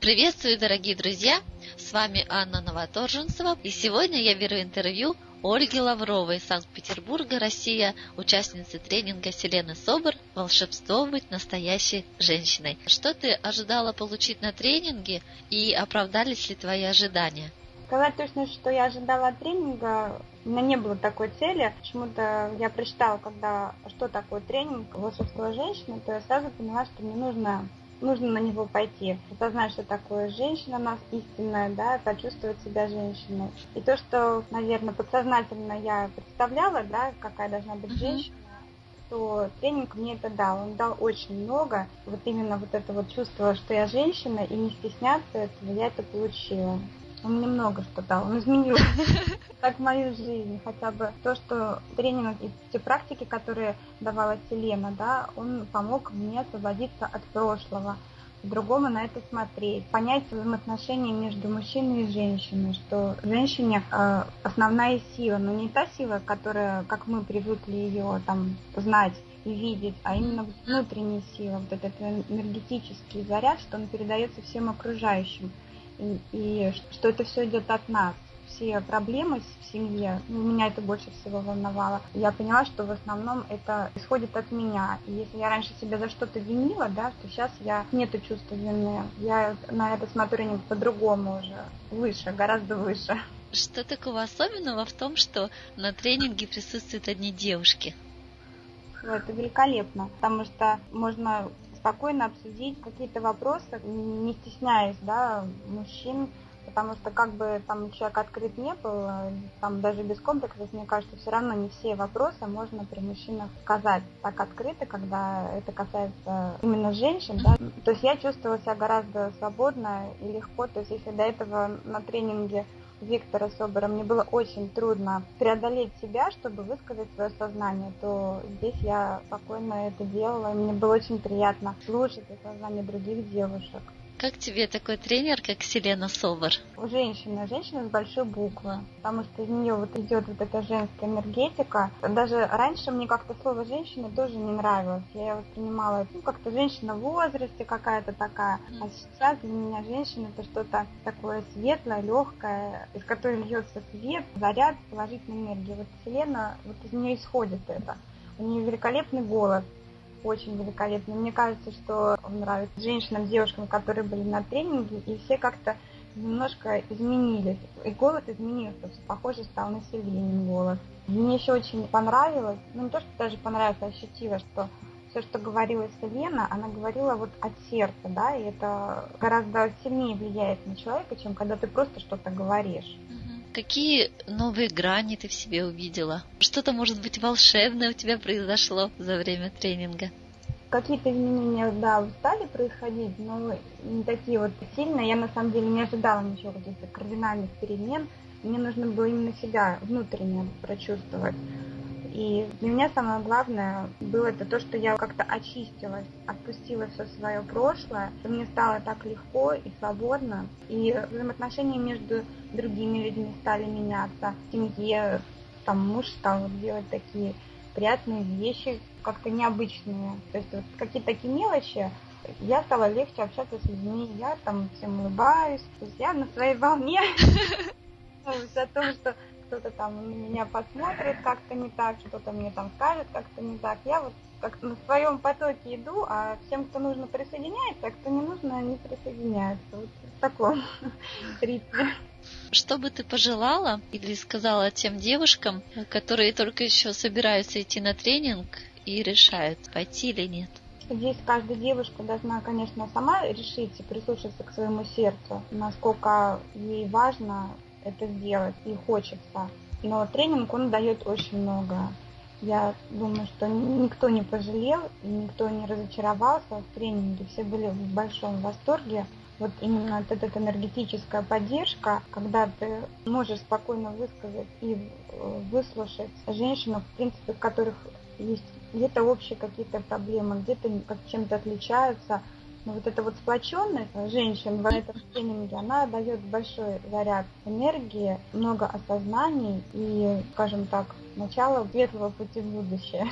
Приветствую, дорогие друзья! С вами Анна Новоторженцева, и сегодня я беру интервью Ольги Лавровой из Санкт-Петербурга, Россия, участницы тренинга Селены Собор «Волшебство быть настоящей женщиной». Что ты ожидала получить на тренинге и оправдались ли твои ожидания? Сказать точно, что я ожидала от тренинга, у меня не было такой цели. Почему-то я прочитала, когда что такое тренинг волшебство женщины, то я сразу поняла, что мне нужно нужно на него пойти, осознать, что такое женщина у нас истинная, да, почувствовать себя женщиной. И то, что, наверное, подсознательно я представляла, да, какая должна быть женщина, то тренинг мне это дал. Он дал очень много. Вот именно вот это вот чувство, что я женщина, и не стесняться этого, я это получила. Он мне много что дал. Он изменил так мою жизнь. Хотя бы то, что тренинг и те практики, которые давала Селена, да, он помог мне освободиться от прошлого по-другому на это смотреть, понять взаимоотношения между мужчиной и женщиной, что женщине э, основная сила, но не та сила, которая, как мы привыкли ее там знать и видеть, а именно внутренняя сила, вот этот энергетический заряд, что он передается всем окружающим и, и что это все идет от нас. Все проблемы в семье, ну, меня это больше всего волновало. Я поняла, что в основном это исходит от меня. И если я раньше себя за что-то винила, да, то сейчас я нету чувства вины. Я на это смотрю по-другому уже, выше, гораздо выше. Что такого особенного в том, что на тренинге присутствуют одни девушки? Это великолепно, потому что можно спокойно обсудить какие-то вопросы, не стесняясь, да, мужчин, потому что как бы там человек открыт не был, там даже без комплексов, мне кажется, все равно не все вопросы можно при мужчинах сказать так открыто, когда это касается именно женщин, да. То есть я чувствовала себя гораздо свободно и легко, то есть если до этого на тренинге Виктора Собора мне было очень трудно преодолеть себя, чтобы высказать свое сознание, то здесь я спокойно это делала, и мне было очень приятно слушать сознание других девушек. Как тебе такой тренер, как Селена Совар? Женщина, женщина с большой буквы, потому что из нее вот идет вот эта женская энергетика. Даже раньше мне как-то слово женщина тоже не нравилось. Я воспринимала, ну, как-то женщина в возрасте какая-то такая. А сейчас для меня женщина это что-то такое светлое, легкое, из которой льется свет, заряд положительной энергии. Вот Селена, вот из нее исходит это. У нее великолепный голос, очень великолепный. Мне кажется, что он нравится женщинам, девушкам, которые были на тренинге, и все как-то немножко изменились. И голос изменился, похоже стал на голос. Мне еще очень понравилось, ну не то, что даже понравилось, а ощутила, что все, что говорила Селена, она говорила вот от сердца, да, и это гораздо сильнее влияет на человека, чем когда ты просто что-то говоришь. Какие новые грани ты в себе увидела? Что-то, может быть, волшебное у тебя произошло за время тренинга? Какие-то изменения, да, стали происходить, но не такие вот сильные. Я, на самом деле, не ожидала ничего, каких-то кардинальных перемен. Мне нужно было именно себя внутренне прочувствовать. И для меня самое главное было это то, что я как-то очистилась, отпустила все свое прошлое, мне стало так легко и свободно, и взаимоотношения между другими людьми стали меняться. В семье там муж стал делать такие приятные вещи, как-то необычные. То есть вот какие-то такие мелочи, я стала легче общаться с людьми, я там всем улыбаюсь, то есть я на своей волне. О том, что кто-то там на меня посмотрит как-то не так, что-то мне там скажет как-то не так. Я вот как на своем потоке иду, а всем, кто нужно, присоединяется, а кто не нужно, не присоединяется. Вот в таком ритме. Что бы ты пожелала или сказала тем девушкам, которые только еще собираются идти на тренинг и решают, пойти или нет? Здесь каждая девушка должна, конечно, сама решить и прислушаться к своему сердцу, насколько ей важно это сделать и хочется. Но тренинг, он дает очень много. Я думаю, что никто не пожалел, никто не разочаровался в тренинге. Все были в большом восторге. Вот именно вот эта энергетическая поддержка, когда ты можешь спокойно высказать и э, выслушать женщину, в принципе, у которых есть где-то общие какие-то проблемы, где-то как чем-то отличаются, но вот эта вот сплоченность женщин в этом тренинге, она дает большой заряд энергии, много осознаний и, скажем так, начало светлого пути в будущее.